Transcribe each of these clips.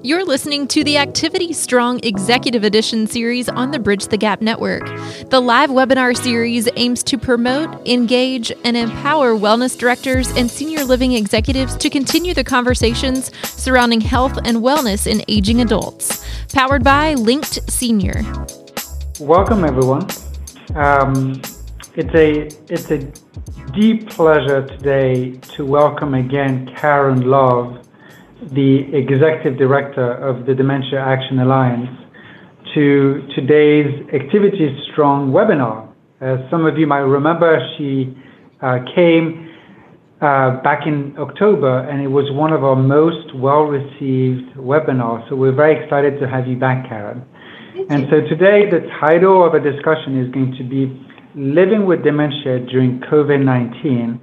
You're listening to the Activity Strong Executive Edition series on the Bridge the Gap Network. The live webinar series aims to promote, engage, and empower wellness directors and senior living executives to continue the conversations surrounding health and wellness in aging adults. Powered by Linked Senior. Welcome, everyone. Um, it's a it's a deep pleasure today to welcome again Karen Love the Executive Director of the Dementia Action Alliance, to today's Activity Strong webinar. As some of you might remember, she uh, came uh, back in October, and it was one of our most well-received webinars. So we're very excited to have you back, Karen. And so today, the title of a discussion is going to be Living with Dementia During COVID-19.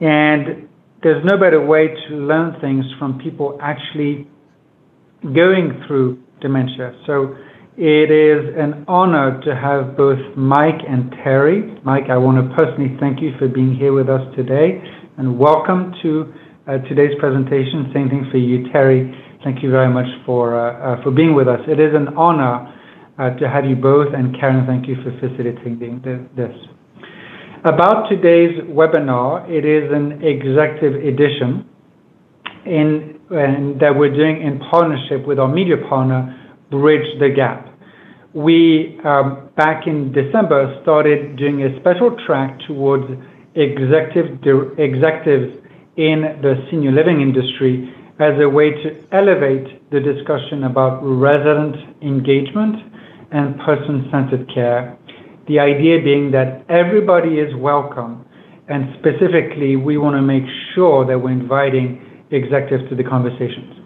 And there's no better way to learn things from people actually going through dementia. So it is an honor to have both Mike and Terry. Mike, I want to personally thank you for being here with us today and welcome to uh, today's presentation. Same thing for you, Terry. Thank you very much for, uh, uh, for being with us. It is an honor uh, to have you both, and Karen, thank you for facilitating this. About today's webinar, it is an executive edition in, and that we're doing in partnership with our media partner, Bridge the Gap. We, um, back in December, started doing a special track towards executive, executives in the senior living industry as a way to elevate the discussion about resident engagement and person-centered care the idea being that everybody is welcome, and specifically, we want to make sure that we're inviting executives to the conversations.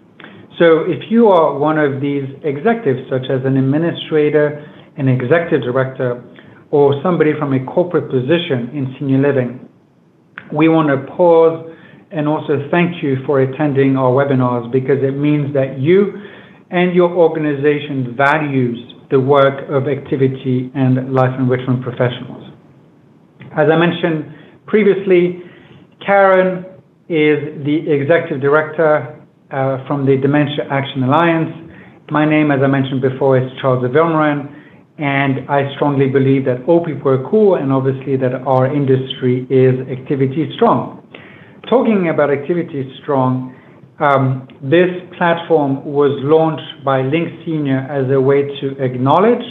So if you are one of these executives, such as an administrator, an executive director, or somebody from a corporate position in senior living, we want to pause and also thank you for attending our webinars because it means that you and your organization values the work of activity and life enrichment professionals. As I mentioned previously, Karen is the Executive Director uh, from the Dementia Action Alliance. My name, as I mentioned before, is Charles de Vilmorin, and I strongly believe that all people are cool and obviously that our industry is activity strong. Talking about activity strong, this platform was launched by Linked Senior as a way to acknowledge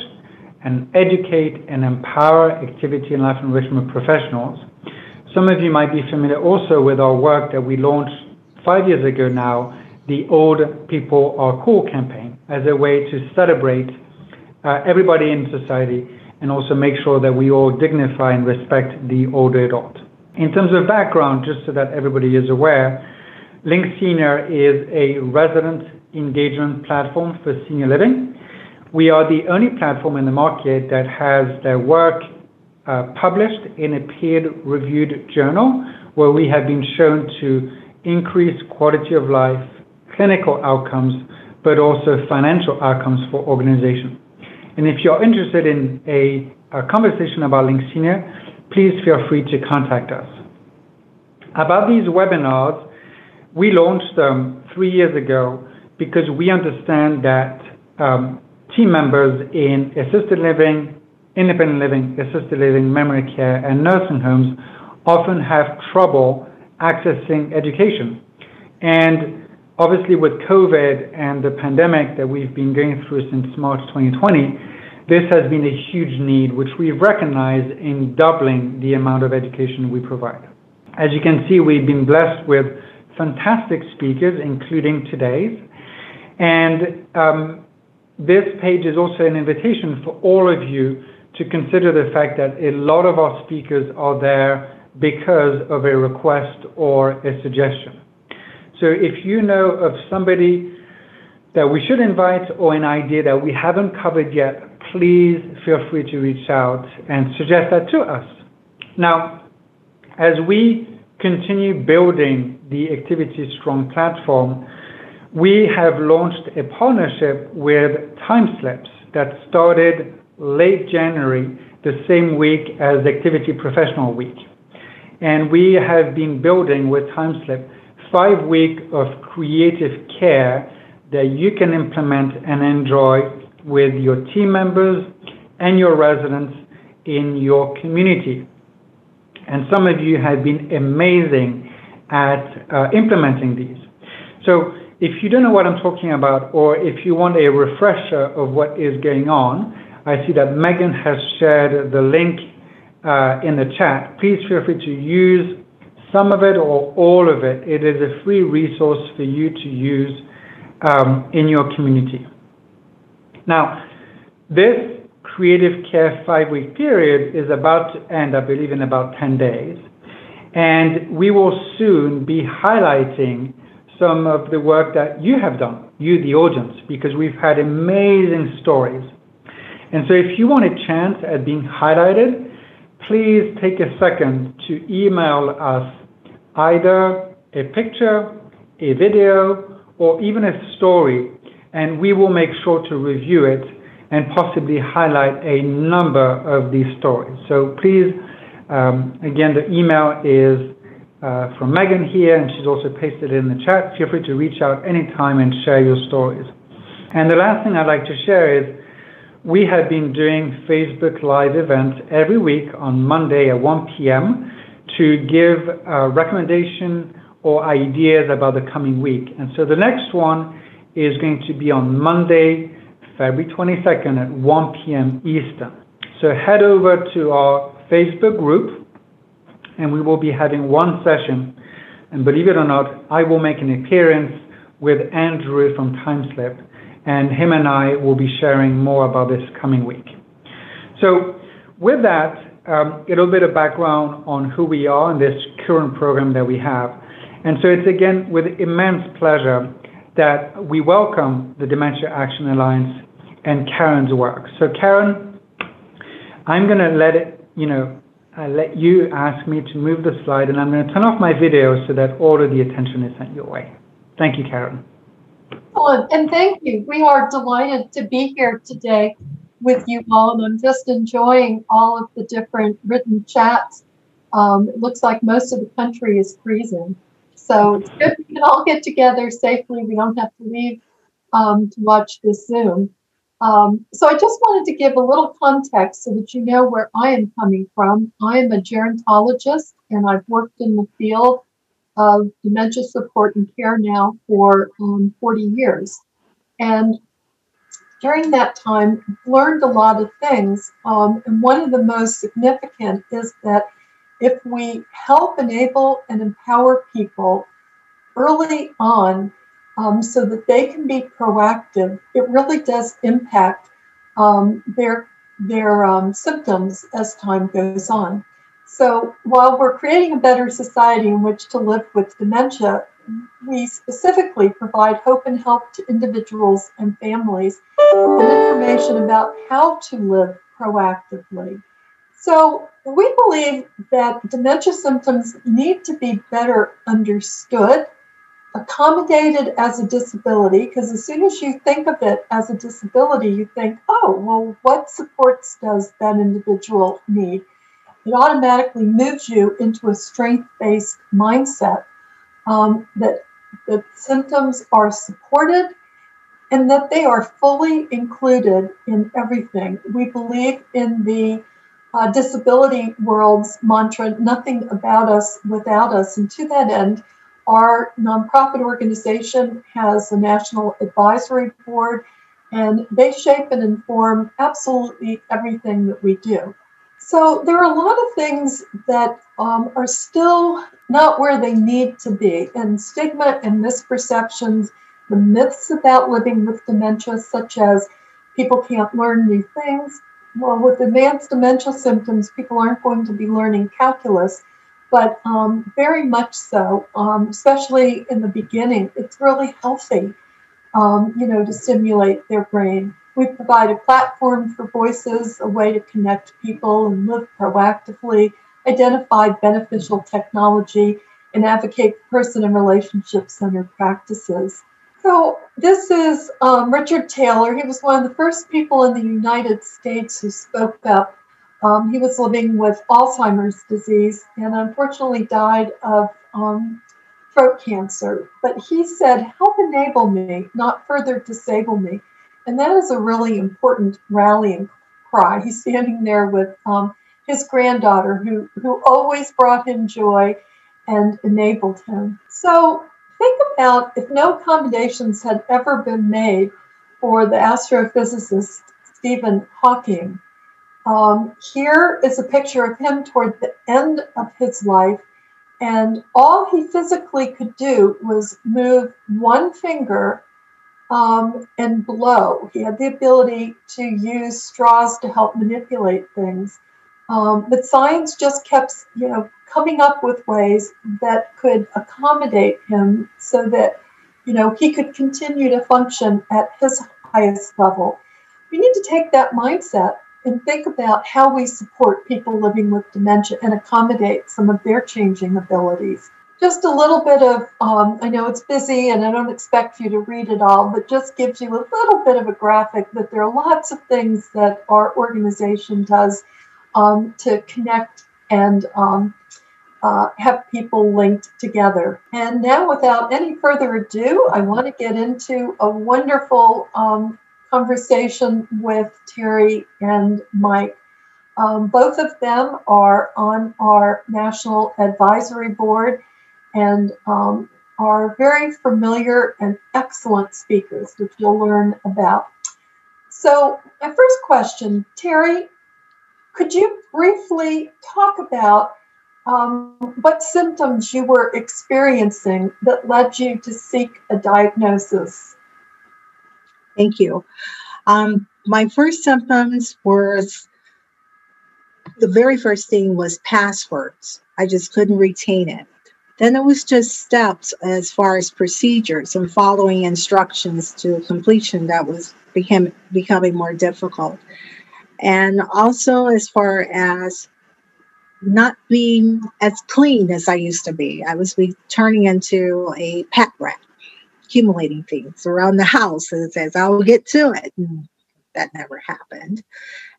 and educate and empower activity and life enrichment professionals. Some of you might be familiar also with our work that we launched five years ago now, the Old People Are Cool campaign, as a way to celebrate uh, everybody in society and also make sure that we all dignify and respect the older adult. In terms of background, just so that everybody is aware, Linked Senior is a resident engagement platform for senior living. We are the only platform in the market that has their work uh, published in a peer-reviewed journal where we have been shown to increase quality of life, clinical outcomes, but also financial outcomes for organizations. And if you're interested in a, a conversation about Linked Senior, please feel free to contact us. About these webinars, we launched them three years ago because we understand that um, team members in assisted living, independent living, assisted living, memory care, and nursing homes often have trouble accessing education. And obviously, with COVID and the pandemic that we've been going through since March 2020, this has been a huge need, which we've recognized in doubling the amount of education we provide. As you can see, we've been blessed with fantastic speakers, including today's. And um, this page is also an invitation for all of you to consider the fact that a lot of our speakers are there because of a request or a suggestion. So if you know of somebody that we should invite or an idea that we haven't covered yet, please feel free to reach out and suggest that to us. Now, as we continue building the Activity Strong platform, we have launched a partnership with TimeSlips that started late January, the same week as Activity Professional Week. And we have been building with TimeSlip five weeks of creative care that you can implement and enjoy with your team members and your residents in your community. And some of you have been amazing at uh, implementing these. So if you don't know what I'm talking about, or if you want a refresher of what is going on, I see that Megan has shared the link uh, in the chat. Please feel free to use some of it or all of it. It is a free resource for you to use um, in your community. Now, this creative care five week period is about to end, I believe, in about 10 days. And we will soon be highlighting some of the work that you have done, you, the audience, because we've had amazing stories. And so if you want a chance at being highlighted, please take a second to email us either a picture, a video, or even a story, and we will make sure to review it and possibly highlight a number of these stories. So please, um, again, the email is uh, from Megan here, and she's also pasted it in the chat. Feel free to reach out anytime and share your stories. And the last thing I'd like to share is we have been doing Facebook Live events every week on Monday at 1 p.m. to give a recommendation or ideas about the coming week. And so the next one is going to be on Monday, February 22nd at 1 p.m. Eastern. So head over to our Facebook group and we will be having one session. And believe it or not, I will make an appearance with Andrew from TimeSlip, and him and I will be sharing more about this coming week. So, with that, um, a little bit of background on who we are and this current program that we have. And so, it's again with immense pleasure that we welcome the Dementia Action Alliance and Karen's work. So, Karen, I'm going to let it, you know, I let you ask me to move the slide, and I'm going to turn off my video so that all of the attention is sent your way. Thank you, Karen. Oh, and thank you. We are delighted to be here today with you all, and I'm just enjoying all of the different written chats. Um, it looks like most of the country is freezing. So it's good we can all get together safely. We don't have to leave um, to watch this Zoom. Um, so I just wanted to give a little context so that you know where I am coming from. I am a gerontologist and I've worked in the field of dementia support and care now for um, 40 years. And during that time, learned a lot of things. Um, and one of the most significant is that if we help enable and empower people early on um, so that they can be proactive, it really does impact um, their their um, symptoms as time goes on. So while we're creating a better society in which to live with dementia, we specifically provide hope and help to individuals and families and information about how to live proactively. So we believe that dementia symptoms need to be better understood accommodated as a disability because as soon as you think of it as a disability, you think, oh, well, what supports does that individual need? It automatically moves you into a strength based mindset um, that the symptoms are supported and that they are fully included in everything. We believe in the uh, disability world's mantra, nothing about us without us. And to that end, our nonprofit organization has a national advisory board, and they shape and inform absolutely everything that we do. So there are a lot of things that um, are still not where they need to be, and stigma and misperceptions, the myths about living with dementia, such as people can't learn new things. Well, with advanced dementia symptoms, people aren't going to be learning calculus but um, very much so, um, especially in the beginning. It's really healthy, um, you know, to stimulate their brain. We provide a platform for voices, a way to connect people and live proactively, identify beneficial technology, and advocate person and relationship centered practices. So, this is um, Richard Taylor. He was one of the first people in the United States who spoke up um, he was living with Alzheimer's disease and unfortunately died of um, throat cancer, but he said, help enable me, not further disable me. And that is a really important rallying cry. He's standing there with um, his granddaughter, who, who always brought him joy and enabled him. So think about if no accommodations had ever been made for the astrophysicist Stephen Hawking. Um, here is a picture of him toward the end of his life, and all he physically could do was move one finger um, and blow. He had the ability to use straws to help manipulate things. Um, but science just kept, you know, coming up with ways that could accommodate him so that, you know, he could continue to function at his highest level. We need to take that mindset and think about how we support people living with dementia and accommodate some of their changing abilities just a little bit of, um, I know it's busy and I don't expect you to read it all, but just gives you a little bit of a graphic that there are lots of things that our organization does um, to connect and um, uh, have people linked together. And now, without any further ado, I want to get into a wonderful um, conversation with Terry and Mike. Um, both of them are on our National Advisory Board and um, are very familiar and excellent speakers, which you'll learn about. So, my first question, Terry, could you briefly talk about um, what symptoms you were experiencing that led you to seek a diagnosis? Thank you. Um, my first symptoms were the very first thing was passwords. I just couldn't retain it. Then it was just steps as far as procedures and following instructions to completion that was became becoming more difficult. And also as far as not being as clean as I used to be. I was be turning into a pet rat, accumulating things around the house and says, I'll get to it. And that never happened.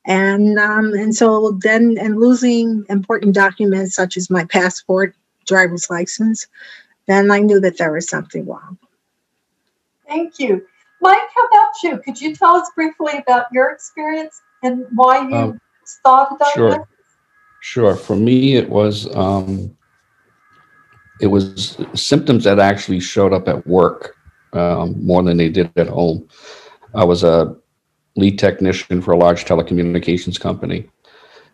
And um, and so then and losing important documents such as my passport driver's license, then I knew that there was something wrong. Thank you. Mike, how about you? Could you tell us briefly about your experience and why you um, thought about sure. This? Sure. For me, it was um, it was symptoms that actually showed up at work um, more than they did at home. I was a lead technician for a large telecommunications company,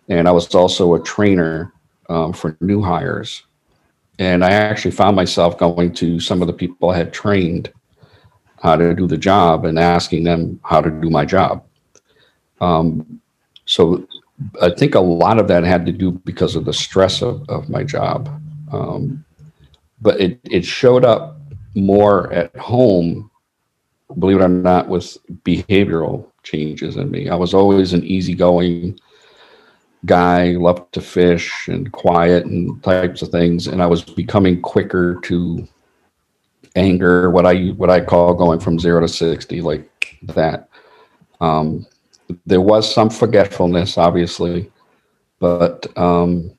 and I was also a trainer um, for new hires. And I actually found myself going to some of the people I had trained how to do the job and asking them how to do my job. Um, so I think a lot of that had to do because of the stress of, of my job. Um, but it, it showed up more at home, believe it or not, with behavioral changes in me. I was always an easygoing, guy, loved to fish and quiet and types of things. And I was becoming quicker to anger, what I what I call going from zero to sixty, like that. Um, there was some forgetfulness, obviously, but um,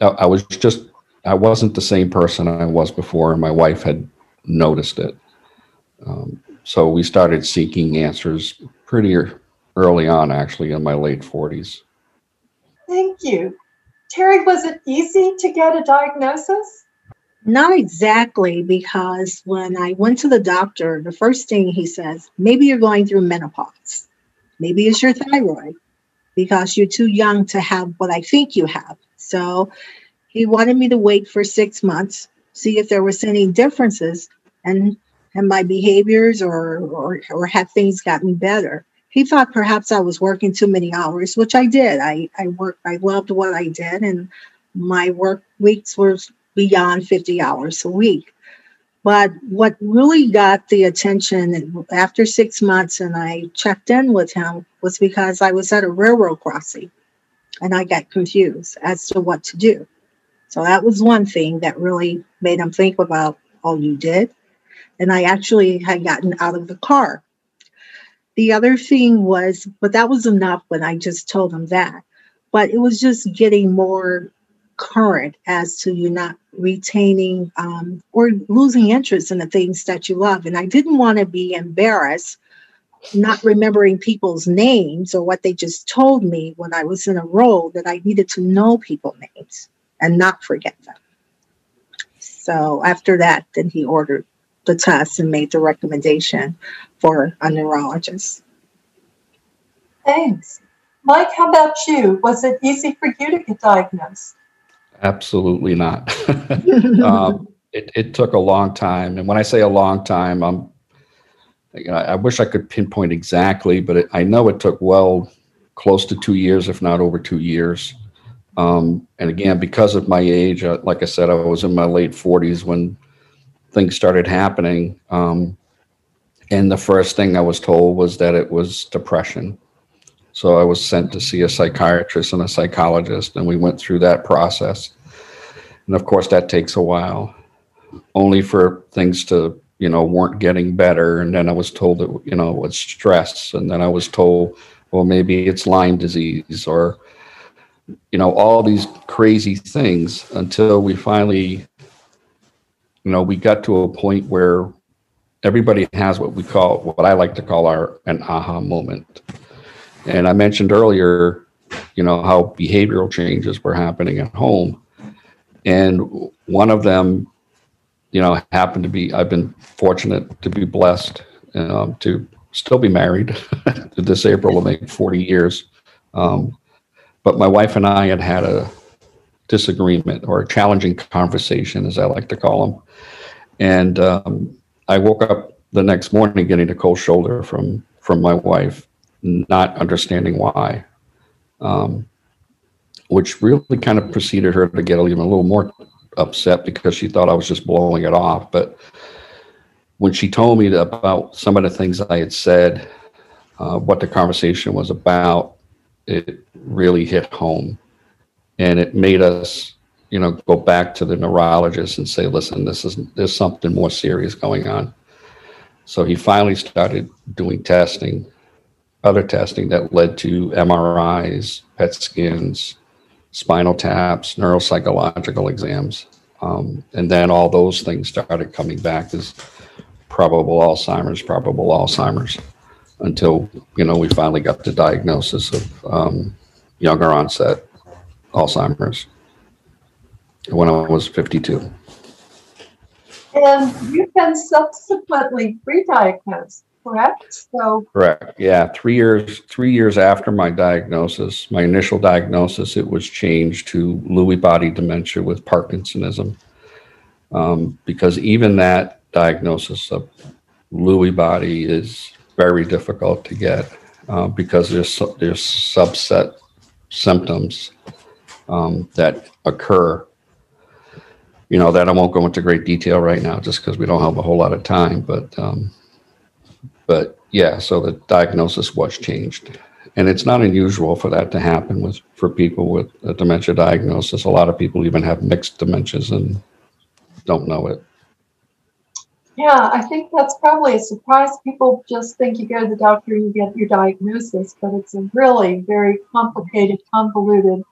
I, I was just I wasn't the same person I was before, my wife had noticed it. Um, so we started seeking answers pretty early on, actually, in my late forties. Thank you. Terry, was it easy to get a diagnosis? Not exactly, because when I went to the doctor, the first thing he says, maybe you're going through menopause. Maybe it's your thyroid because you're too young to have what I think you have. So he wanted me to wait for six months, see if there was any differences and and my behaviors or or, or had things gotten better he thought perhaps I was working too many hours, which I did. I, I worked, I loved what I did, and my work weeks were beyond 50 hours a week. But what really got the attention after six months and I checked in with him was because I was at a railroad crossing and I got confused as to what to do. So that was one thing that really made him think about all you did. And I actually had gotten out of the car the other thing was, but that was enough when I just told him that. But it was just getting more current as to you not retaining um, or losing interest in the things that you love. And I didn't want to be embarrassed not remembering people's names or what they just told me when I was in a role that I needed to know people names and not forget them. So after that, then he ordered the test and made the recommendation for a neurologist. Thanks. Mike, how about you? Was it easy for you to get diagnosed? Absolutely not. um, it, it took a long time. And when I say a long time, I'm you know, I wish I could pinpoint exactly, but it, I know it took well close to two years, if not over two years. Um, and again, because of my age, uh, like I said, I was in my late 40s when things started happening. Um, and the first thing I was told was that it was depression. So I was sent to see a psychiatrist and a psychologist, and we went through that process. And of course, that takes a while, only for things to you know, weren't getting better. And then I was told that, you know, it was stress. And then I was told, well, maybe it's Lyme disease or, you know, all these crazy things until we finally, you know, we got to a point where everybody has what we call, what I like to call our, an aha moment. And I mentioned earlier, you know, how behavioral changes were happening at home. And one of them you know, happened to be, I've been fortunate to be blessed um, to still be married. this April will make 40 years. Um, but my wife and I had had a disagreement or a challenging conversation, as I like to call them. And um, I woke up the next morning getting a cold shoulder from from my wife, not understanding why, um, which really kind of preceded her to get even a little more upset because she thought I was just blowing it off. But when she told me about some of the things I had said, uh, what the conversation was about, it really hit home. And it made us, you know, go back to the neurologist and say, listen, this is there's something more serious going on. So he finally started doing testing, other testing that led to MRIs, PET scans, spinal taps, neuropsychological exams. Um, and then all those things started coming back as probable Alzheimer's, probable Alzheimer's, until you know we finally got the diagnosis of um, younger onset Alzheimer's when I was 52. And you've been subsequently re-diagnosed correct? So correct. Yeah, three years three years after my diagnosis, my initial diagnosis, it was changed to Lewy body dementia with Parkinsonism, um, because even that diagnosis of Lewy body is very difficult to get uh, because there's there's subset symptoms um, that occur you know that I won't go into great detail right now, just because we don't have a whole lot of time. But um, but yeah, so the diagnosis was changed. And it's not unusual for that to happen with for people with a dementia diagnosis. A lot of people even have mixed dementias and don't know it. Yeah, I think that's probably a surprise. People just think you go to the doctor and you get your diagnosis, but it's a really very complicated, convoluted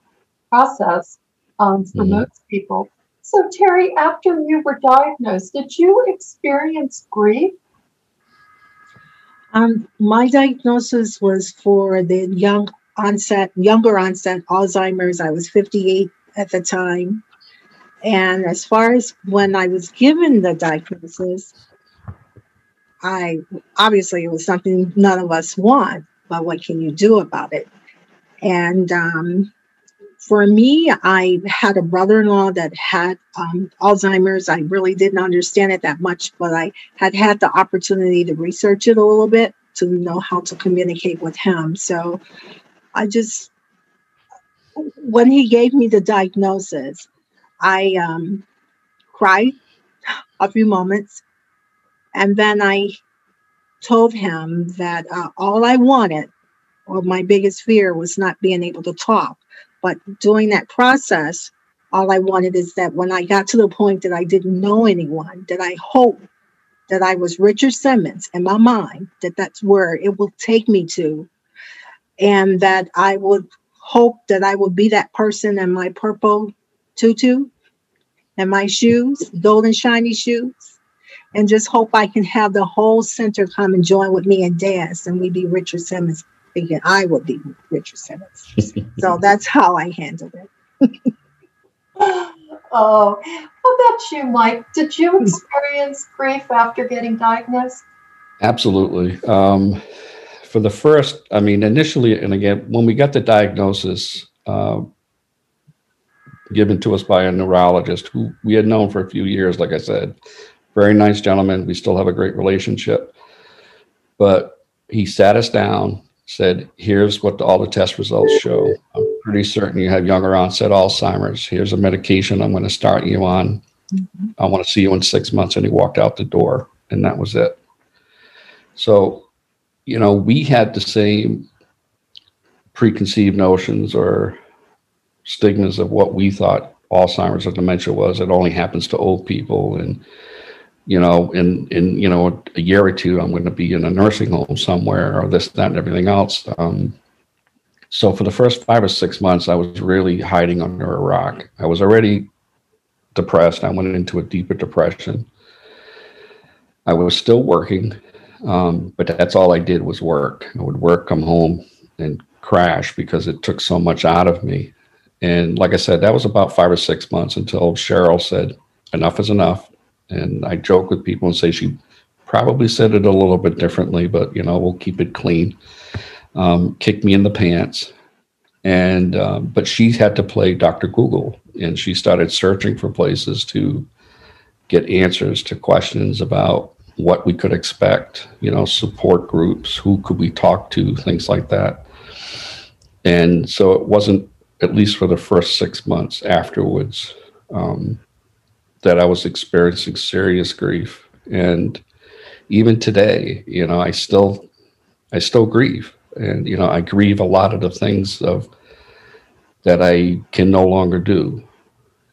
process um, for mm-hmm. most people. So, Terry, after you were diagnosed, did you experience grief um, my diagnosis was for the young onset, younger onset Alzheimer's. I was 58 at the time. And as far as when I was given the diagnosis, I obviously it was something none of us want, but what can you do about it? And um, for me, I had a brother in law that had um, Alzheimer's. I really didn't understand it that much, but I had had the opportunity to research it a little bit to know how to communicate with him. So I just, when he gave me the diagnosis, I um, cried a few moments. And then I told him that uh, all I wanted, or my biggest fear, was not being able to talk but during that process, all I wanted is that when I got to the point that I didn't know anyone, that I hope that I was Richard Simmons in my mind, that that's where it will take me to, and that I would hope that I would be that person in my purple tutu and my shoes, golden shiny shoes, and just hope I can have the whole center come and join with me and dance, and we be Richard Simmons. Thinking I would be Richard Simmons. so that's how I handled it. oh, how about you, Mike? Did you experience grief after getting diagnosed? Absolutely. Um, for the first, I mean, initially, and again, when we got the diagnosis uh, given to us by a neurologist who we had known for a few years, like I said, very nice gentleman. We still have a great relationship. But he sat us down, said, Here's what the, all the test results show. I'm pretty certain you have younger onset Alzheimer's. Here's a medication I'm going to start you on. Mm-hmm. I want to see you in six months. And he walked out the door, and that was it. So, you know, we had the same preconceived notions or stigmas of what we thought Alzheimer's or dementia was. It only happens to old people. And, you know, in, in, you know, a year or two, I'm going to be in a nursing home somewhere or this, that, and everything else. Um, so for the first five or six months, I was really hiding under a rock. I was already depressed. I went into a deeper depression. I was still working. Um, but that's all I did was work. I would work, come home, and crash because it took so much out of me. And like I said, that was about five or six months until Cheryl said, enough is enough. And I joke with people and say she probably said it a little bit differently, but you know, we'll keep it clean. Um, kicked me in the pants. And, um, but she had to play Dr. Google and she started searching for places to get answers to questions about what we could expect, you know, support groups, who could we talk to, things like that. And so it wasn't, at least for the first six months afterwards, um, that I was experiencing serious grief. And even today, you know, I still, I still grieve. And, you know, I grieve a lot of the things of that I can no longer do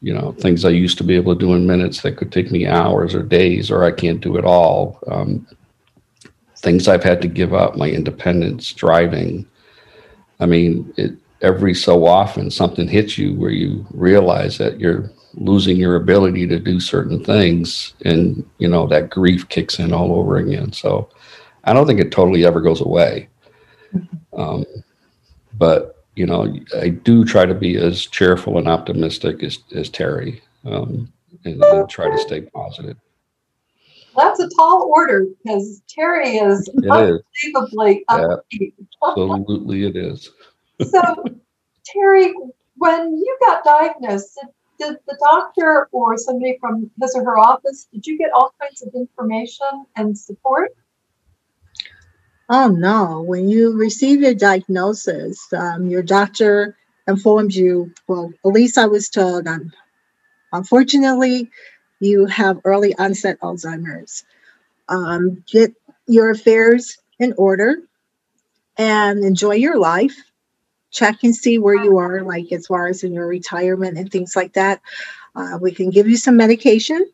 you know things i used to be able to do in minutes that could take me hours or days or i can't do it all um, things i've had to give up my independence driving i mean it, every so often something hits you where you realize that you're losing your ability to do certain things and you know that grief kicks in all over again so i don't think it totally ever goes away mm-hmm. um, but you know, I do try to be as cheerful and optimistic as, as Terry um, and, and, try to stay positive. That's a tall order because Terry is it unbelievably is. absolutely, it is. so, Terry, when you got diagnosed, did, did the doctor or somebody from his or her office, did you get all kinds of information and support? Oh no! When you receive your diagnosis, um, your doctor informs you. Well, at least I was told. Um, unfortunately, you have early onset Alzheimer's. Um, get your affairs in order and enjoy your life. Check and see where you are, like as far as in your retirement and things like that. Uh, we can give you some medication.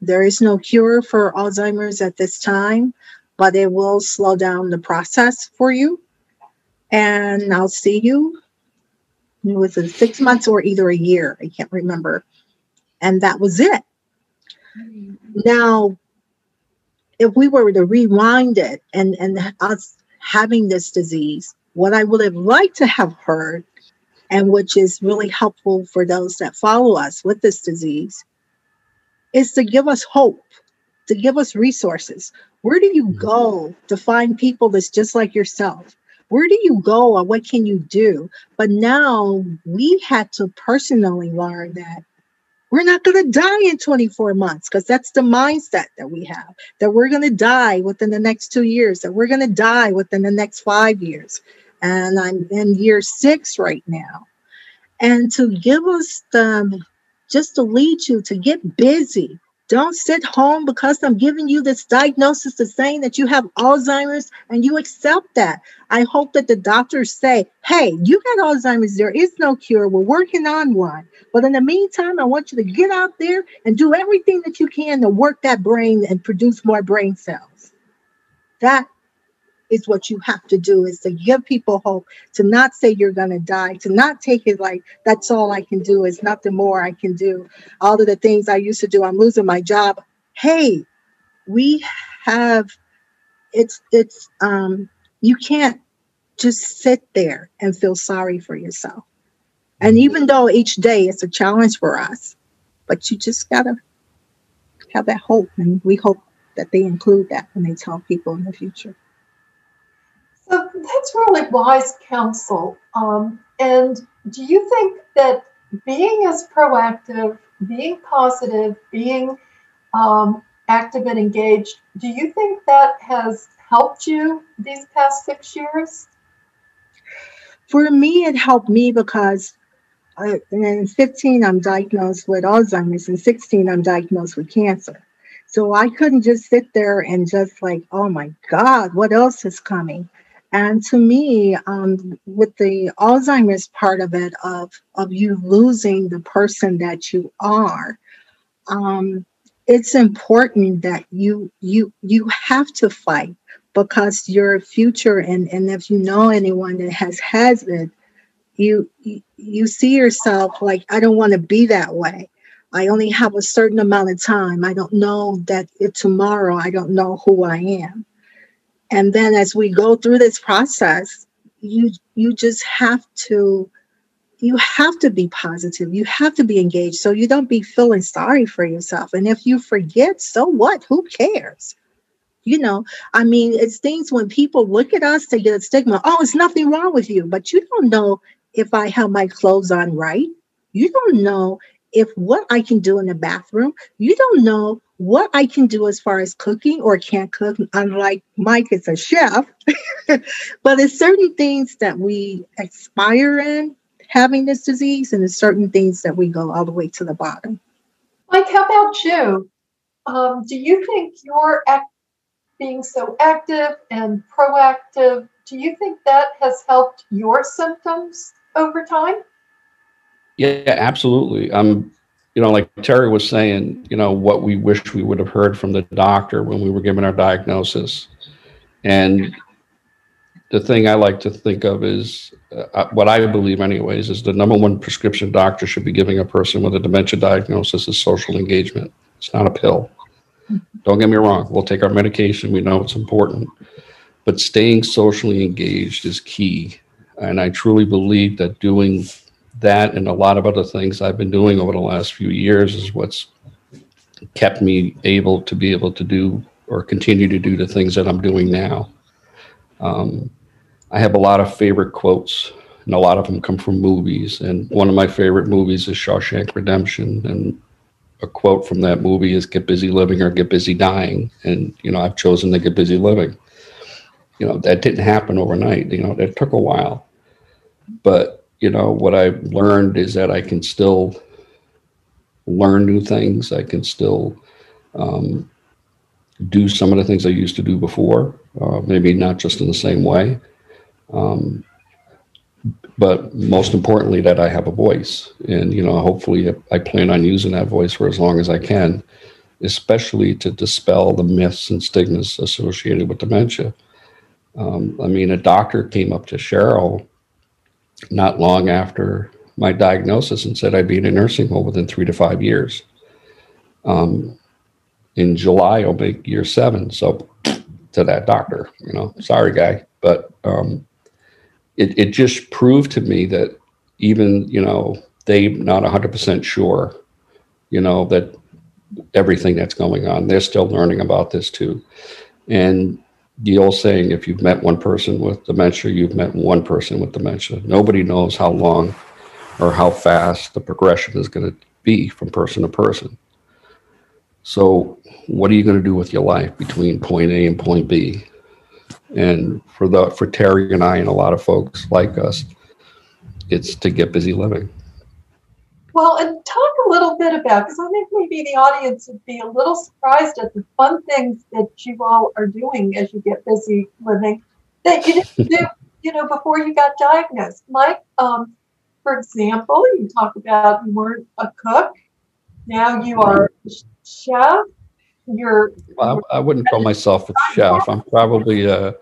There is no cure for Alzheimer's at this time but it will slow down the process for you. And I'll see you. It was six months or either a year. I can't remember. And that was it. Now, if we were to rewind it and, and us having this disease, what I would have liked to have heard, and which is really helpful for those that follow us with this disease, is to give us hope, to give us resources. Where do you mm-hmm. go to find people that's just like yourself? Where do you go or what can you do? But now we had to personally learn that we're not going to die in 24 months because that's the mindset that we have that we're going to die within the next two years, that we're going to die within the next five years. And I'm in year six right now. And to give us the, just to lead you to get busy, don't sit home because I'm giving you this diagnosis to saying that you have Alzheimer's and you accept that. I hope that the doctors say, hey, you got Alzheimer's. There is no cure. We're working on one. But in the meantime, I want you to get out there and do everything that you can to work that brain and produce more brain cells. That is what you have to do is to give people hope to not say you're going to die to not take it like that's all i can do is nothing more i can do. All of the things i used to do i'm losing my job. Hey we have it's it's um you can't just sit there and feel sorry for yourself. And mm-hmm. even though each day is a challenge for us but you just gotta have that hope and we hope that they include that when they tell people in the future so that's really wise counsel. Um, and do you think that being as proactive, being positive, being um, active and engaged, do you think that has helped you these past six years? For me, it helped me because I, in 15, I'm diagnosed with Alzheimer's, and 16, I'm diagnosed with cancer. So I couldn't just sit there and just like, oh my God, what else is coming? And to me, um, with the Alzheimer's part of it, of of you losing the person that you are, um, it's important that you you you have to fight because your future and and if you know anyone that has has it, you you see yourself like I don't want to be that way. I only have a certain amount of time. I don't know that tomorrow. I don't know who I am and then as we go through this process you you just have to you have to be positive. You have to be engaged. So you don't be feeling sorry for yourself. And if you forget so what? Who cares? You know i mean it's things when people look at us they get a stigma oh it's nothing wrong with you. But you don't know if i have my clothes on right. You don't know if what i can do in the bathroom. You don't know what I can do as far as cooking or can't cook, unlike Mike is a chef, but it's certain things that we aspire in having this disease, and it's certain things that we go all the way to the bottom. Mike, how about you? Um, do you think your act- being so active and proactive, do you think that has helped your symptoms over time? Yeah, absolutely. I'm you know, like Terry was saying, you know, what we wish we would have heard from the doctor when we were given our diagnosis. And the thing I like to think of is uh, uh, what I believe, anyways, is the number one prescription doctor should be giving a person with a dementia diagnosis is social engagement. It's not a pill. Don't get me wrong, we'll take our medication, we know it's important, but staying socially engaged is key. And I truly believe that doing that and a lot of other things I've been doing over the last few years is what's kept me able to be able to do or continue to do the things that I'm doing now. Um, I have a lot of favorite quotes, and a lot of them come from movies. And one of my favorite movies is Shawshank Redemption. And a quote from that movie is "Get busy living or get busy dying." And you know, I've chosen to get busy living. You know, that didn't happen overnight. You know, it took a while, but you know, what I've learned is that I can still learn new things. I can still um, do some of the things I used to do before, uh, maybe not just in the same way. Um, but most importantly, that I have a voice. And, you know, hopefully I plan on using that voice for as long as I can, especially to dispel the myths and stigmas associated with dementia. Um, I mean, a doctor came up to Cheryl not long after my diagnosis and said I'd be in a nursing home within three to five years. Um, in July, I'll make year seven. So to that doctor, you know, sorry, guy. But um, it, it just proved to me that even, you know, they not 100% sure, you know, that everything that's going on, they're still learning about this too. And the old saying if you've met one person with dementia, you've met one person with dementia. Nobody knows how long or how fast the progression is going to be from person to person. So, what are you going to do with your life between point A and point B? And for the for Terry and I and a lot of folks like us, it's to get busy living. Well, and talk a little bit about, because I think maybe the audience would be a little surprised at the fun things that you all are doing as you get busy living that you didn't do, you know, before you got diagnosed. Mike, um, for example, you talk about you weren't a cook. Now you are a chef. You're. Well, I, I wouldn't call myself a chef. I'm probably a,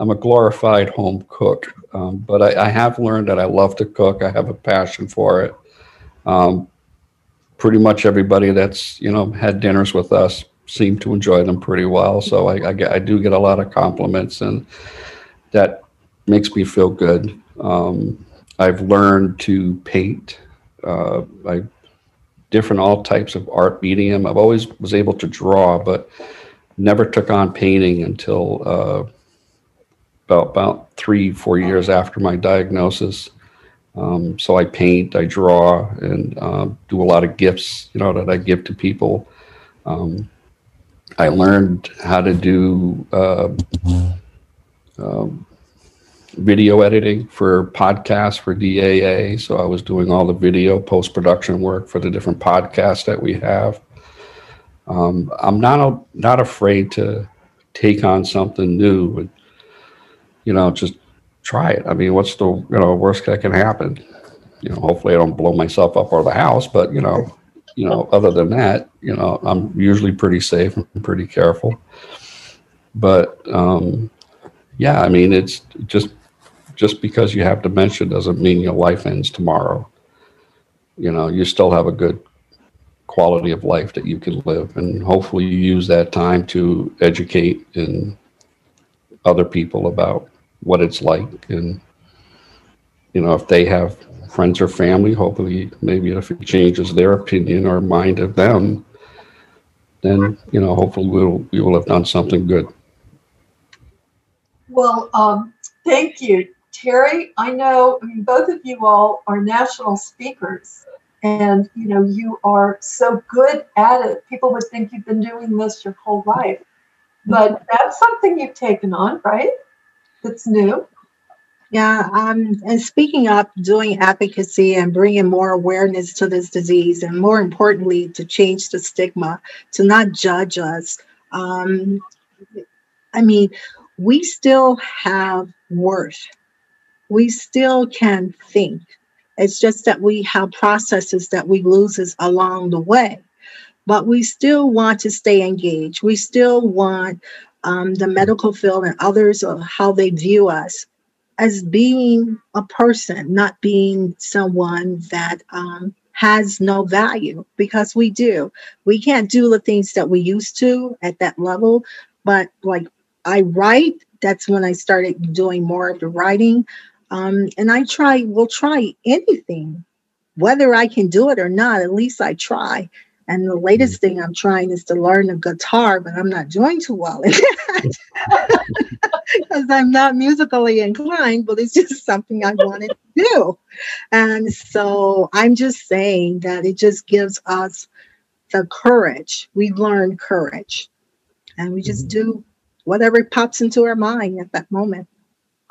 I'm a glorified home cook, um, but I, I, have learned that I love to cook. I have a passion for it. Um, pretty much everybody that's you know had dinners with us seem to enjoy them pretty well. So I, I, I do get a lot of compliments, and that makes me feel good. Um, I've learned to paint. Uh, I different all types of art medium. I've always was able to draw, but never took on painting until uh, about about three four years after my diagnosis. Um, so I paint, I draw, and uh, do a lot of gifts, you know, that I give to people. Um, I learned how to do uh, um, video editing for podcasts for DAA. So I was doing all the video post production work for the different podcasts that we have. Um, I'm not not afraid to take on something new, and you know, just try it. I mean, what's the you know worst that can happen? You know, hopefully I don't blow myself up or the house, but you know, you know, other than that, you know, I'm usually pretty safe and pretty careful. But um, yeah, I mean, it's just just because you have dementia doesn't mean your life ends tomorrow. You know, you still have a good quality of life that you can live, and hopefully, you use that time to educate and other people about what it's like, and you know, if they have friends or family, hopefully, maybe if it changes their opinion or mind of them, then you know, hopefully, we'll we will have done something good. Well, um, thank you. Terry, I know I mean, both of you all are national speakers and you know you are so good at it people would think you've been doing this your whole life but that's something you've taken on right that's new yeah um, and speaking up doing advocacy and bringing more awareness to this disease and more importantly to change the stigma to not judge us um, i mean we still have worth we still can think. It's just that we have processes that we lose along the way. But we still want to stay engaged. We still want um, the medical field and others of how they view us as being a person, not being someone that um, has no value because we do. We can't do the things that we used to at that level. But like I write, that's when I started doing more of the writing. Um, and I try, will try anything, whether I can do it or not, at least I try. And the latest thing I'm trying is to learn the guitar, but I'm not doing too well in that because I'm not musically inclined, but it's just something I wanted to do. And so I'm just saying that it just gives us the courage. We learn courage and we just mm-hmm. do whatever pops into our mind at that moment.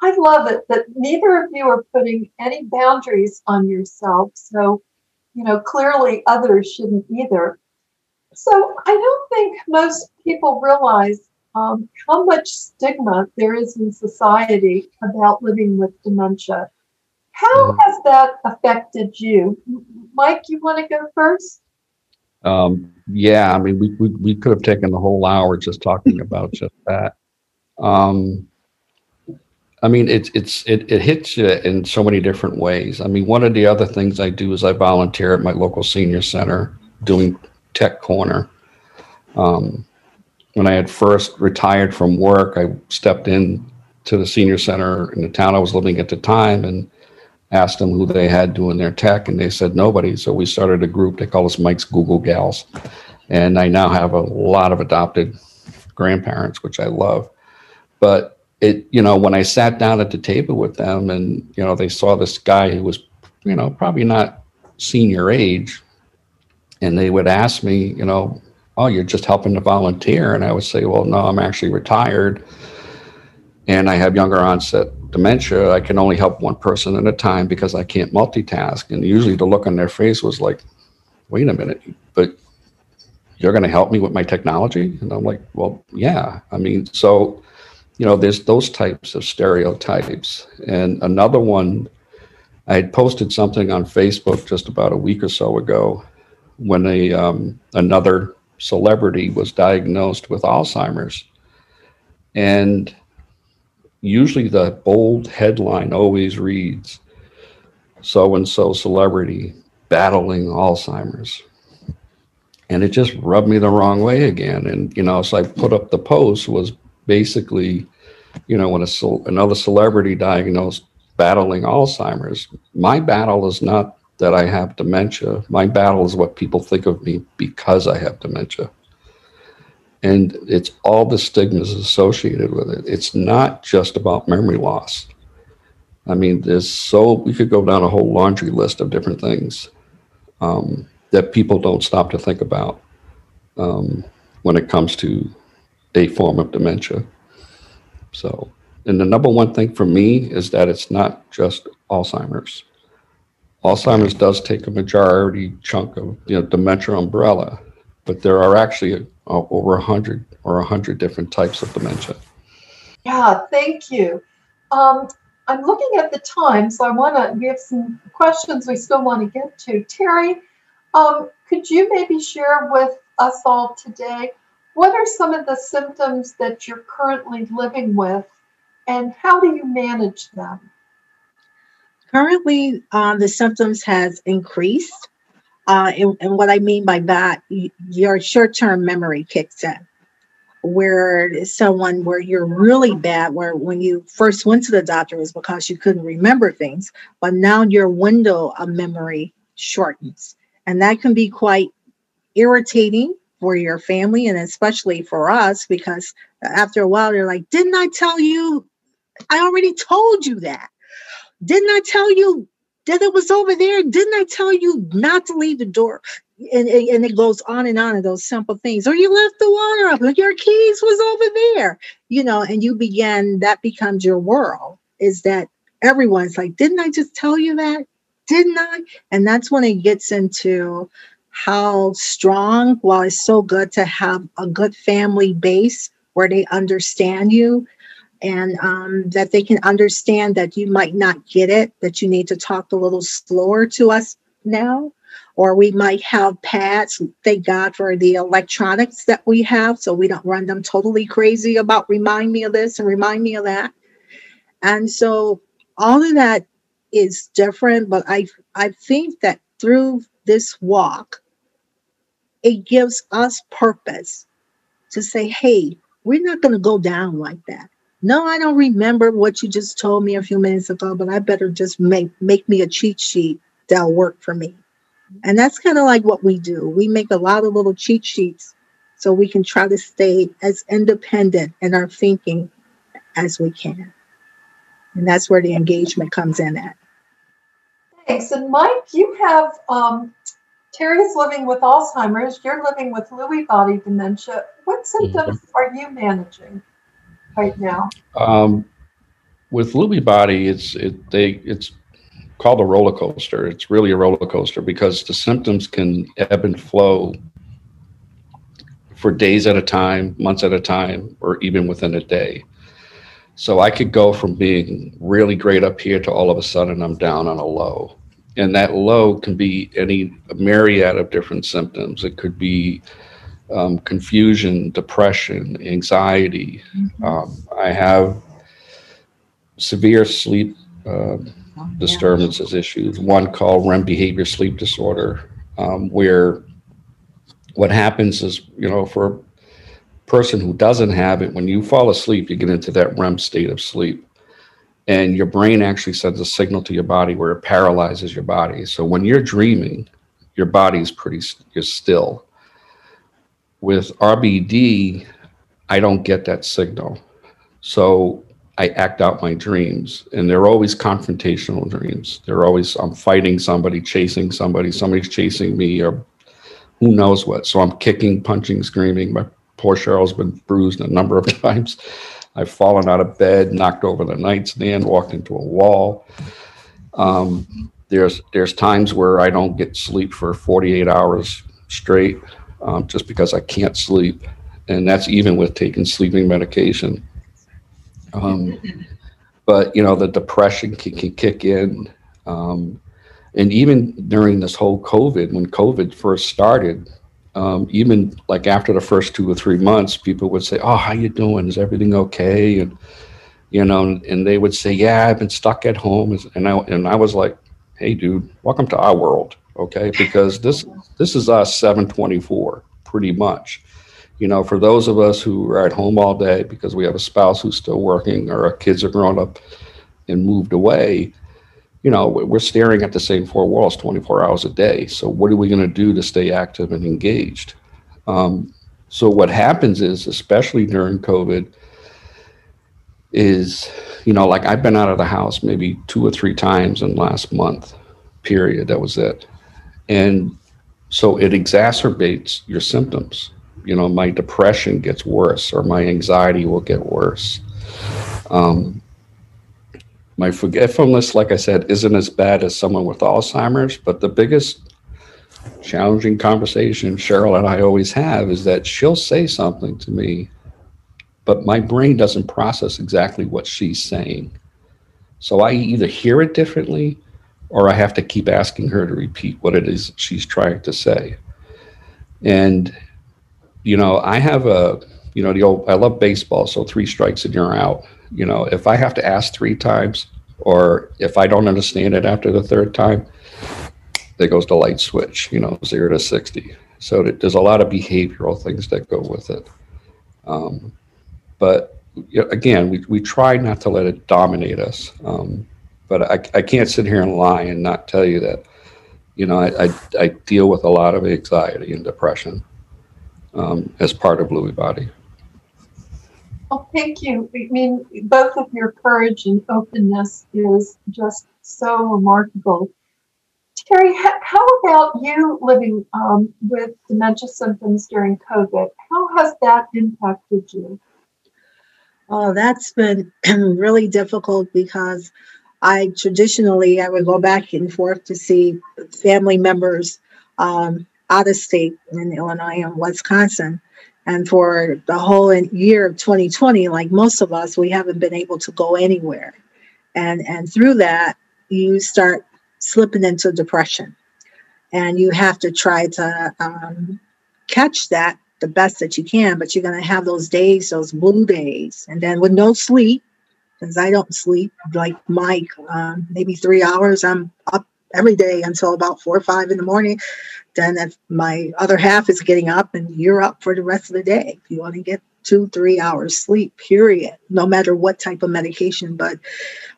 I love it that neither of you are putting any boundaries on yourself. So, you know, clearly others shouldn't either. So, I don't think most people realize um, how much stigma there is in society about living with dementia. How mm-hmm. has that affected you? Mike, you want to go first? Um, yeah, I mean, we, we, we could have taken the whole hour just talking about just that. Um, I mean, it's it's it, it hits you in so many different ways. I mean, one of the other things I do is I volunteer at my local senior center doing tech corner. Um, when I had first retired from work, I stepped in to the senior center in the town I was living at the time and asked them who they had doing their tech, and they said nobody. So we started a group. They call us Mike's Google Gals, and I now have a lot of adopted grandparents, which I love. But it you know when i sat down at the table with them and you know they saw this guy who was you know probably not senior age and they would ask me you know oh you're just helping to volunteer? And i would say well no i'm actually retired and i have younger onset dementia. I can only help one person at a time because i can't multitask. And usually the look on their face was like wait a minute but you're going to help me with my technology? And i'm like well yeah i mean so you know, there's those types of stereotypes. And another one, I had posted something on Facebook just about a week or so ago when a um, another celebrity was diagnosed with Alzheimer's, and usually the bold headline always reads so and so celebrity battling Alzheimer's. And it just rubbed me the wrong way again. And, you know, so I put up the post was basically, you know, when a, another celebrity diagnosed battling Alzheimer's, my battle is not that I have dementia. My battle is what people think of me because I have dementia. And it's all the stigmas associated with it. It's not just about memory loss. I mean, there's so, we could go down a whole laundry list of different things um, that people don't stop to think about um, when it comes to a form of dementia. So, and the number one thing for me is that it's not just Alzheimer's. Alzheimer's does take a majority chunk of you know dementia umbrella, but there are actually uh, over a hundred or a hundred different types of dementia. Yeah, thank you. Um, I'm looking at the time, so I want to. We have some questions we still want to get to. Terry, um, could you maybe share with us all today what are some of the symptoms that you're currently living with, and how do you manage them? Currently, um, the symptoms has increased. Uh, and, and, what I mean by that, your short-term memory kicks in. Where someone where you're really bad, where when you first went to the doctor was because you couldn't remember things, but now your window of memory shortens, and that can be quite irritating for your family and especially for us because after a while you're like, "Didn't I tell you? I already told you that." Didn't I tell you that it was over there? Didn't I tell you not to leave the door? And, and it goes on and on of those simple things. Or you left the water up, your keys was over there, you know, and you begin, that becomes your world, is that everyone's like, didn't I just tell you that? Didn't I? And that's when it gets into how strong, while it's so good to have a good family base where they understand you, and um, that they can understand that you might not get it, that you need to talk a little slower to us now. Or we might have pads. Thank God for the electronics that we have, so we don't run them totally crazy about remind me of this and remind me of that. And so all of that is different, but I I think that through this walk, it gives us purpose to say, hey, we're not going to go down like that no, I don't remember what you just told me a few minutes ago, but I better just make make me a cheat sheet that'll work for me. And that's kind of like what we do. We make a lot of little cheat sheets so we can try to stay as independent in our thinking as we can. And that's where the engagement comes in at. Thanks. And Mike, you have um, Terry's living with Alzheimer's. You're living with Lewy body dementia. What symptoms mm-hmm. are you managing? right now? Um, with Lewy Body, it's it they it's called a roller coaster. It's really a roller coaster because the symptoms can ebb and flow for days at a time, months at a time, or even within a day. So I could go from being really great up here to all of a sudden I'm down on a low. And that low can be any myriad of different symptoms. It could be um, confusion, depression, anxiety. Mm-hmm. Um, I have severe sleep uh, oh, disturbances yeah. issues, one called REM behavior sleep disorder, um, where what happens is, you know, for a person who doesn't have it, when you fall asleep, you get into that REM state of sleep. And your brain actually sends a signal to your body where it paralyzes your body. So when you're dreaming, your body's pretty you're still with RBD, I don't get that signal. So I act out my dreams, and they're always confrontational dreams. They're always, I'm fighting somebody, chasing somebody, somebody's chasing me, or who knows what. So I'm kicking, punching, screaming. My poor Cheryl's been bruised a number of times. I've fallen out of bed, knocked over the nightstand, walked into a wall. Um, there's there's times where I don't get sleep for 48 hours straight um, just because I can't sleep. And that's even with taking sleeping medication. Um, but, you know, the depression can, can kick in. Um, and even during this whole COVID, when COVID first started, um, even like after the first two or three months, people would say, "Oh, how you doing? Is everything okay?" And you know, and they would say, "Yeah, I've been stuck at home," and I and I was like, "Hey, dude, welcome to our world, okay? Because this this is us 724, pretty much." You know, for those of us who are at home all day because we have a spouse who's still working or our kids are grown up and moved away, you know, we're staring at the same four walls 24 hours a day. So, what are we going to do to stay active and engaged? Um, so, what happens is, especially during COVID, is, you know, like I've been out of the house maybe two or three times in last month, period. That was it. And so it exacerbates your symptoms. You know, my depression gets worse or my anxiety will get worse. Um, my forgetfulness, like I said, isn't as bad as someone with Alzheimer's, but the biggest challenging conversation Cheryl and I always have is that she'll say something to me, but my brain doesn't process exactly what she's saying. So I either hear it differently or I have to keep asking her to repeat what it is she's trying to say. And, you know, I have a, you know, the old, I love baseball, so three strikes and you're out you know, if I have to ask three times or if I don't understand it after the third time, there goes the light switch, you know, zero to 60. So there's a lot of behavioral things that go with it. Um, but again, we, we try not to let it dominate us. Um, but I, I can't sit here and lie and not tell you that, you know, I, I, I deal with a lot of anxiety and depression um, as part of Lewy body. Well, thank you. I mean, both of your courage and openness is just so remarkable. Terry, how about you living um, with dementia symptoms during COVID? How has that impacted you? Oh, that's been really difficult because I traditionally I would go back and forth to see family members um, out of state in Illinois and Wisconsin. And for the whole year of 2020, like most of us, we haven't been able to go anywhere. And, and through that, you start slipping into depression. And you have to try to um, catch that the best that you can, but you're going to have those days, those blue days. And then with no sleep, because I don't sleep like Mike, um, maybe three hours, I'm up every day until about four or five in the morning. Then my other half is getting up and you're up for the rest of the day you want to get two three hours sleep period no matter what type of medication. But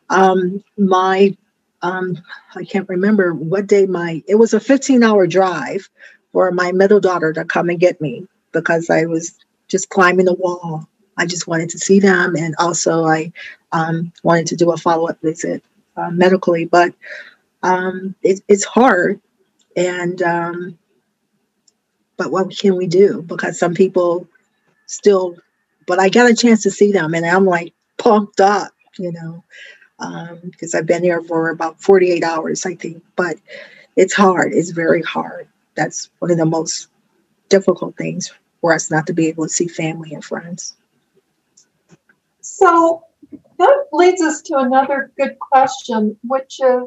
um my um i can't remember what day my it was a 15 hour drive for my middle daughter to come and get me because i was just climbing the wall. I just wanted to see them and also i um, wanted to do a follow-up visit uh, medically. But um, it, it's hard and um, but what can we do? Because some people still but i got a chance to see them and i'm like pumped up you know because um, i've been here for about 48 hours i think but it's hard it's very hard. That's one of the most difficult things for us not to be able to see family and friends. So that leads us to another good question which is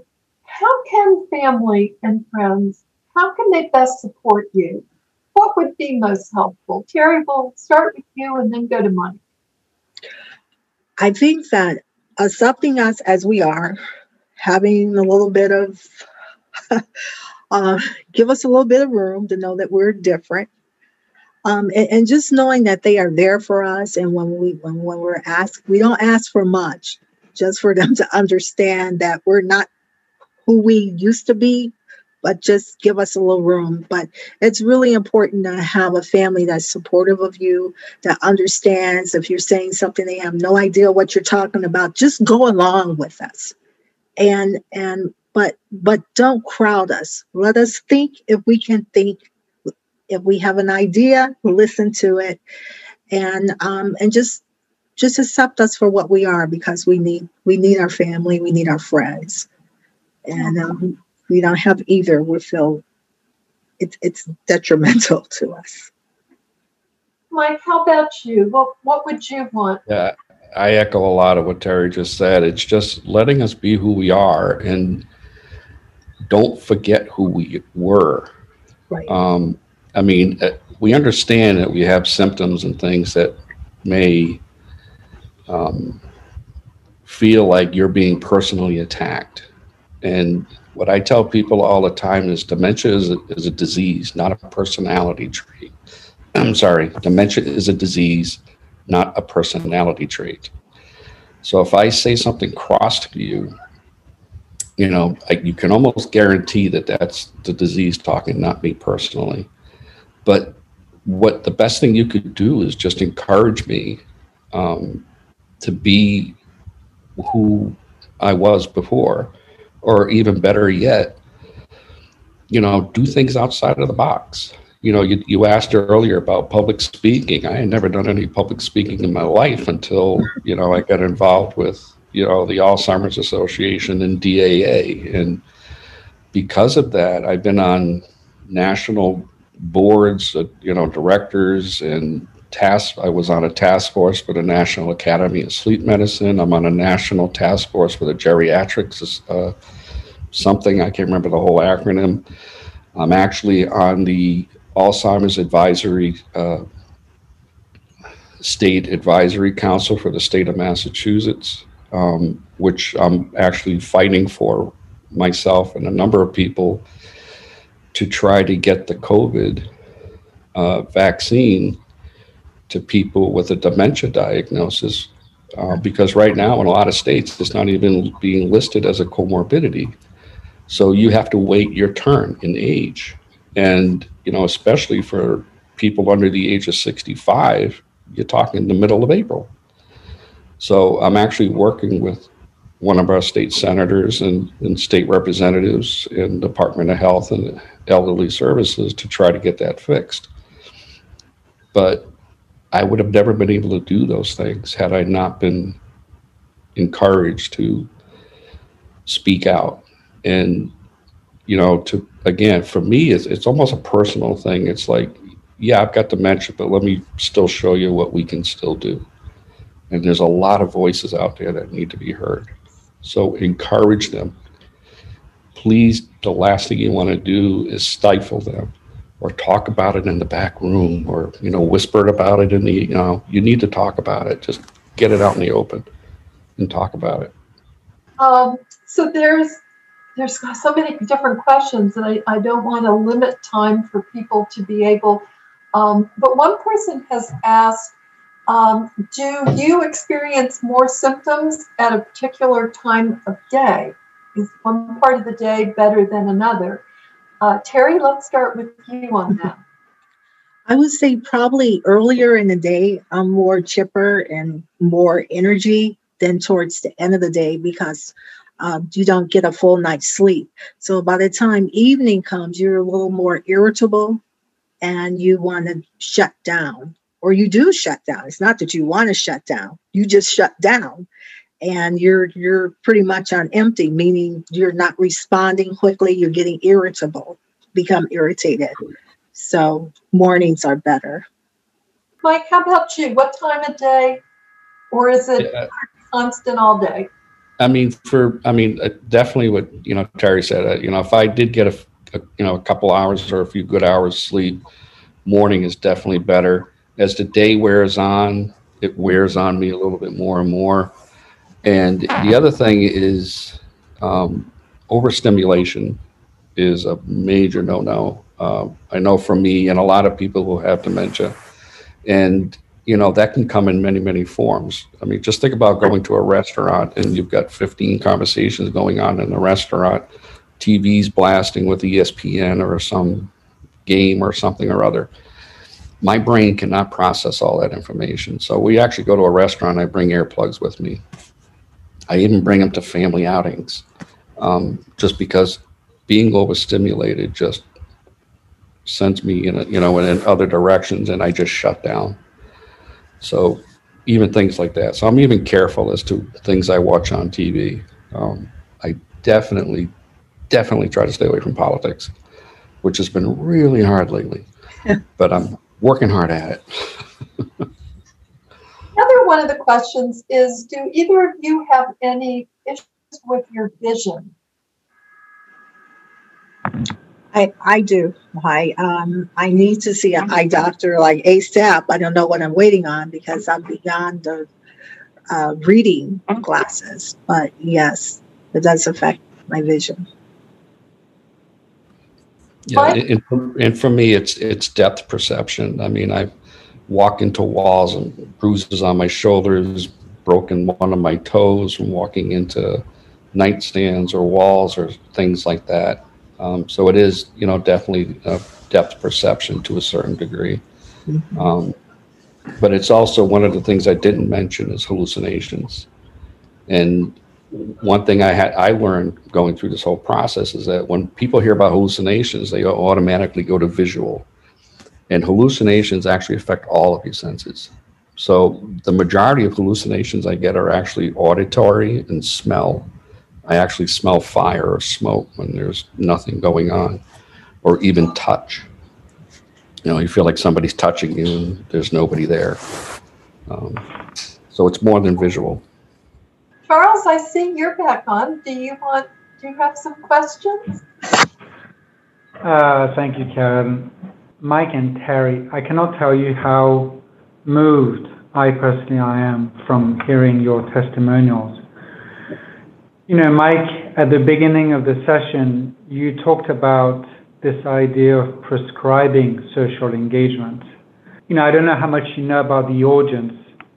how can family and friends, how can they best support you? What would be most helpful? Terry, we'll start with you and then go to Mike. I think that accepting us as we are, having a little bit of, uh, give us a little bit of room to know that we're different. Um, and, and, just knowing that they are there for us, and when we when, when we're asked, we don't ask for much, just for them to understand that we're not who we used to be, but just give us a little room. But it's really important to have a family that's supportive of you, that understands if you're saying something they have no idea what you're talking about, just go along with us. And and but but don't crowd us. Let us think if we can think. If we have an idea, listen to it, and um, and just just accept us for what we are because we need we need our family, we need our friends and um, we don't have either, we feel it's it's detrimental to us. Mike, how about you? What what would you want? Yeah, I echo a lot of what Terry just said. It's just letting us be who we are and don't forget who we were. Right. Um, I mean, uh, we understand that we have symptoms and things that may um, feel like you're being personally attacked. And what I tell people all the time is dementia is a, is a disease, not a personality trait. I'm sorry, dementia is a disease, not a personality trait. So if I say something cross to you, you know, I, you can almost guarantee that that's the disease talking, not me personally. But what the best thing you could do is just encourage me um, to be who I was before, or even better yet, you know, do things outside of the box. You know, you, you asked earlier about public speaking. I had never done any public speaking in my life until, you know, I got involved with you know, the Alzheimer's Association and DAA. And because of that, I've been on national boards, uh, you know, directors and task. I was on a task force for the National Academy of Sleep Medicine. I'm on a national task force for the geriatrics, uh, something I can't remember the whole acronym. I'm actually on the Alzheimer's Advisory uh, State Advisory Council for the state of Massachusetts um, which I'm actually fighting for myself and a number of people to try to get the COVID uh, vaccine to people with a dementia diagnosis. Uh, because right now, in a lot of states, it's not even being listed as a comorbidity. So you have to wait your turn in age. And, you know, especially for people under the age of 65, you're talking in the middle of April. So I'm actually working with one of our state senators and, and state representatives in Department of Health and Elderly Services to try to get that fixed. But I would have never been able to do those things had I not been encouraged to speak out. And, you know, to again, for me, it's, it's almost a personal thing. It's like, yeah, I've got dementia, but let me still show you what we can still do. And there's a lot of voices out there that need to be heard. So encourage them. Please, the last thing you want to do is stifle them or talk about it in the back room or, you know, whisper about it in the, you know, you need to talk about it. Just get it out in the open and talk about it. Um, so there's there's so many different questions and I, I don't want to limit time for people to be able um, but one person has asked um, do you experience more symptoms at a particular time of day? Is one part of the day better than another? Uh, Terry, let's start with you on that. I would say probably earlier in the day, I'm more chipper and more energy than towards the end of the day because um, you don't get a full night's sleep. So by the time evening comes, you're a little more irritable and you want to shut down or you do shut down. It's not that you want to shut down. You just shut down and you're you're pretty much on empty, meaning you're not responding quickly, you're getting irritable, become irritated. So mornings are better. Mike, how about you? What time of day? Or is it yeah. constant all day? I mean, for I mean, uh, definitely what you know Terry said. Uh, you know, if I did get a, a, you know a couple hours or a few good hours sleep, morning is definitely better as the day wears on, it wears on me a little bit more and more. And the other thing is um, overstimulation is a major no-no. Uh, I know for me and a lot of people who have dementia, and you know that can come in many many forms. I mean, just think about going to a restaurant and you've got 15 conversations going on in the restaurant, TV's blasting with ESPN or some game or something or other my brain cannot process all that information. So we actually go to a restaurant. I bring earplugs with me. I even bring them to family outings, um, just because being overstimulated just sends me in a, you know in other directions, and I just shut down. So even things like that. So I'm even careful as to things I watch on TV. Um, I definitely, definitely try to stay away from politics, which has been really hard lately. but I'm working hard at it. Another one of the questions is Do either of you have any issues with your vision? I, I do. I um I need to see an eye doctor like ASAP. I don't know what I'm waiting on because I'm beyond the uh, reading glasses. But yes, it does affect my vision. Yeah, and, and for me, it's it's depth perception. I mean, I walk into walls and bruises on my shoulders, broken one of my toes from walking into nightstands or walls or things like that. Um, so it is, you know, definitely a depth perception to a certain degree. Mm-hmm. Um, but it's also one of the things I didn't mention is hallucinations. And one thing I had I learned going through this whole process is that when people hear about hallucinations, they automatically go to visual. And hallucinations actually affect all of your senses. So the majority of hallucinations I get are actually auditory and smell. I actually smell fire or smoke when there's nothing going on, or even touch. You know, you feel like somebody's touching you and there's nobody there. Um, so it's more than visual. Charles, I see you're back on. Do you want? Do you have some questions? Uh, thank you, Karen. Mike and Terry, I cannot tell you how moved I personally I am from hearing your testimonials. You know, Mike, at the beginning of the session, you talked about this idea of prescribing social engagement. You know, I don't know how much you know about the audience,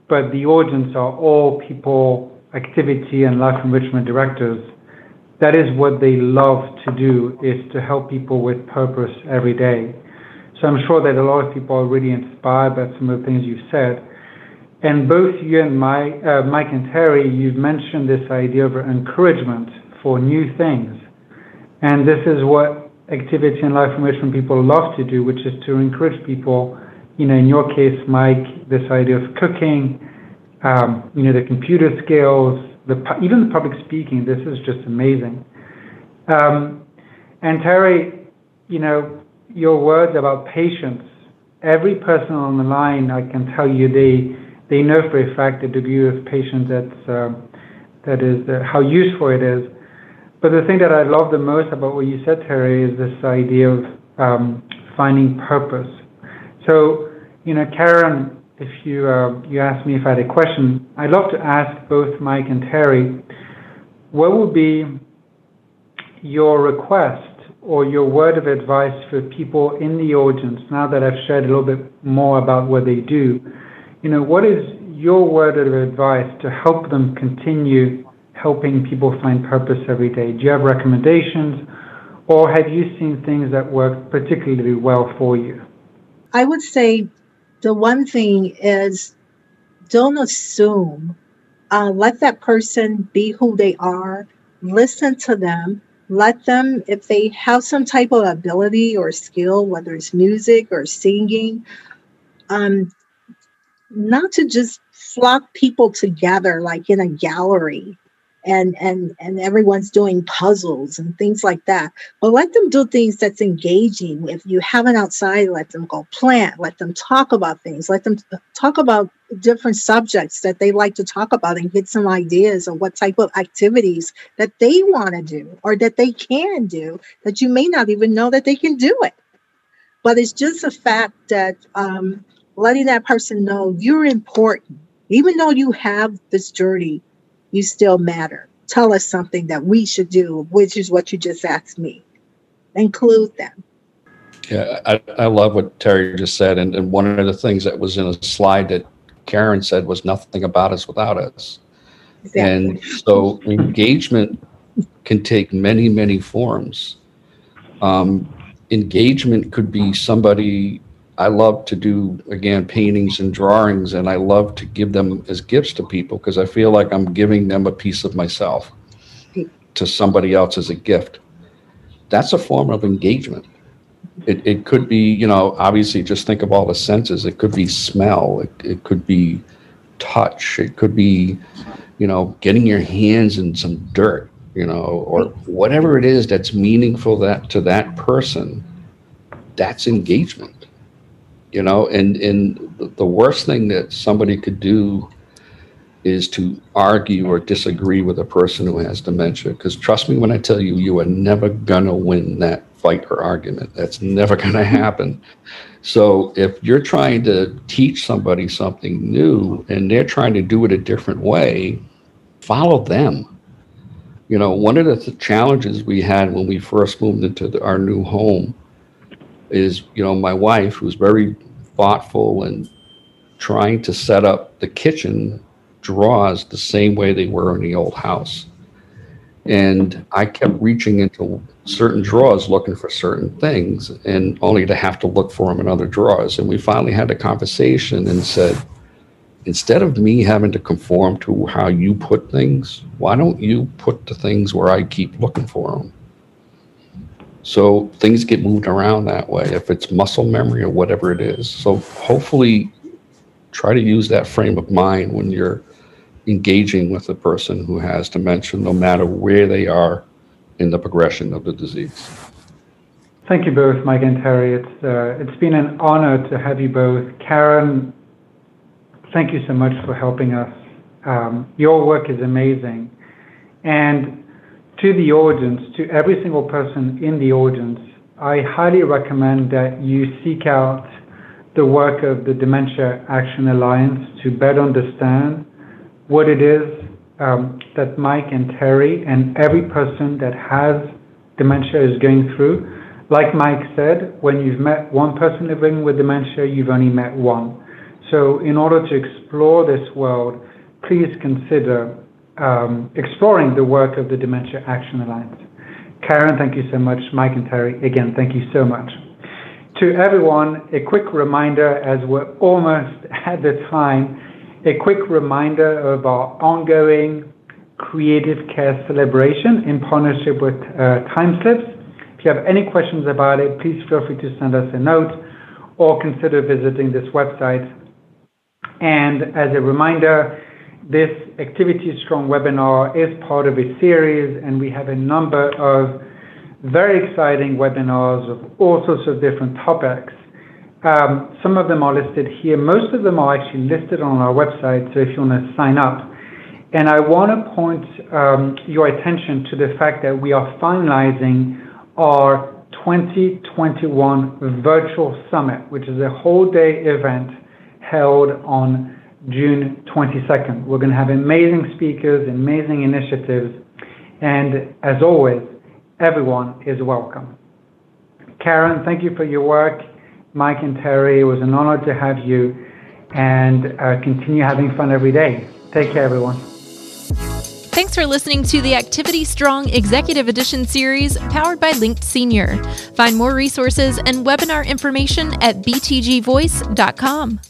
but the audience are all people activity and life enrichment directors, that is what they love to do, is to help people with purpose every day. So I'm sure that a lot of people are really inspired by some of the things you've said. And both you and my, uh, Mike and Terry, you've mentioned this idea of encouragement for new things. And this is what activity and life enrichment people love to do, which is to encourage people, you know, in your case, Mike, this idea of cooking, um, you know, the computer skills, the even the public speaking. This is just amazing. Um, and Terry, you know, your words about patience. Every person on the line, I can tell you, they they know for a fact the degree of patience that's uh, that is uh, how useful it is. But the thing that I love the most about what you said, Terry, is this idea of um, finding purpose. So, you know, Karen if you uh, you asked me if I had a question, I'd love to ask both Mike and Terry, what would be your request or your word of advice for people in the audience now that I've shared a little bit more about what they do? You know, what is your word of advice to help them continue helping people find purpose every day? Do you have recommendations or have you seen things that work particularly well for you? I would say the one thing is don't assume. Uh, let that person be who they are. Listen to them. Let them, if they have some type of ability or skill, whether it's music or singing, um, not to just flock people together like in a gallery and and and everyone's doing puzzles and things like that but let them do things that's engaging. If you have an outside let them go plant let them talk about things let them talk about different subjects that they like to talk about and get some ideas of what type of activities that they want to do or that they can do that you may not even know that they can do it but it's just a fact that um, letting that person know you're important even though you have this journey you still matter. Tell us something that we should do, which is what you just asked me. Include them. Yeah, I, I love what Terry just said. And, and one of the things that was in a slide that Karen said was nothing about us without us. Exactly. And so engagement can take many, many forms. Um, engagement could be somebody I love to do again paintings and drawings, and I love to give them as gifts to people because I feel like I'm giving them a piece of myself to somebody else as a gift. That's a form of engagement. It, it could be, you know, obviously just think of all the senses. It could be smell. It, it could be touch. It could be, you know, getting your hands in some dirt, you know, or whatever it is that's meaningful that to that person. That's engagement you know and and the worst thing that somebody could do is to argue or disagree with a person who has dementia. Because trust me when i tell you you are never gonna win that fight or argument. That's never gonna happen. So if you're trying to teach somebody something new and they're trying to do it a different way, follow them. You know, one of the th- challenges we had when we first moved into the, our new home is, you know, my wife was very thoughtful and trying to set up the kitchen drawers the same way they were in the old house. And I kept reaching into certain drawers looking for certain things and only to have to look for them in other drawers. And we finally had a conversation and said, instead of me having to conform to how you put things, why don't you put the things where I keep looking for them? So things get moved around that way, if it's muscle memory or whatever it is. So hopefully, try to use that frame of mind when you're engaging with a person who has dementia, no matter where they are in the progression of the disease. Thank you both, Mike and Terry. It's uh, it's been an honor to have you both. Karen, thank you so much for helping us. Um, your work is amazing, and to the audience, to every single person in the audience, I highly recommend that you seek out the work of the Dementia Action Alliance to better understand what it is um, that Mike and Terry and every person that has dementia is going through. Like Mike said, when you've met one person living with dementia, you've only met one. So, in order to explore this world, please consider um, exploring the work of the Dementia Action Alliance. Karen, thank you so much. Mike and Terry, again, thank you so much. To everyone, a quick reminder as we're almost at the time a quick reminder of our ongoing creative care celebration in partnership with uh, Timeslips. If you have any questions about it, please feel free to send us a note or consider visiting this website. And as a reminder, this Activity Strong webinar is part of a series, and we have a number of very exciting webinars of all sorts of different topics. Um, some of them are listed here. Most of them are actually listed on our website, so if you want to sign up. And I want to point um, your attention to the fact that we are finalizing our 2021 virtual summit, which is a whole day event held on June 22nd. We're going to have amazing speakers, amazing initiatives, and as always, everyone is welcome. Karen, thank you for your work. Mike and Terry. It was an honor to have you and uh, continue having fun every day. Take care, everyone. Thanks for listening to the Activity Strong Executive Edition series powered by Linked Senior. Find more resources and webinar information at btgvoice.com.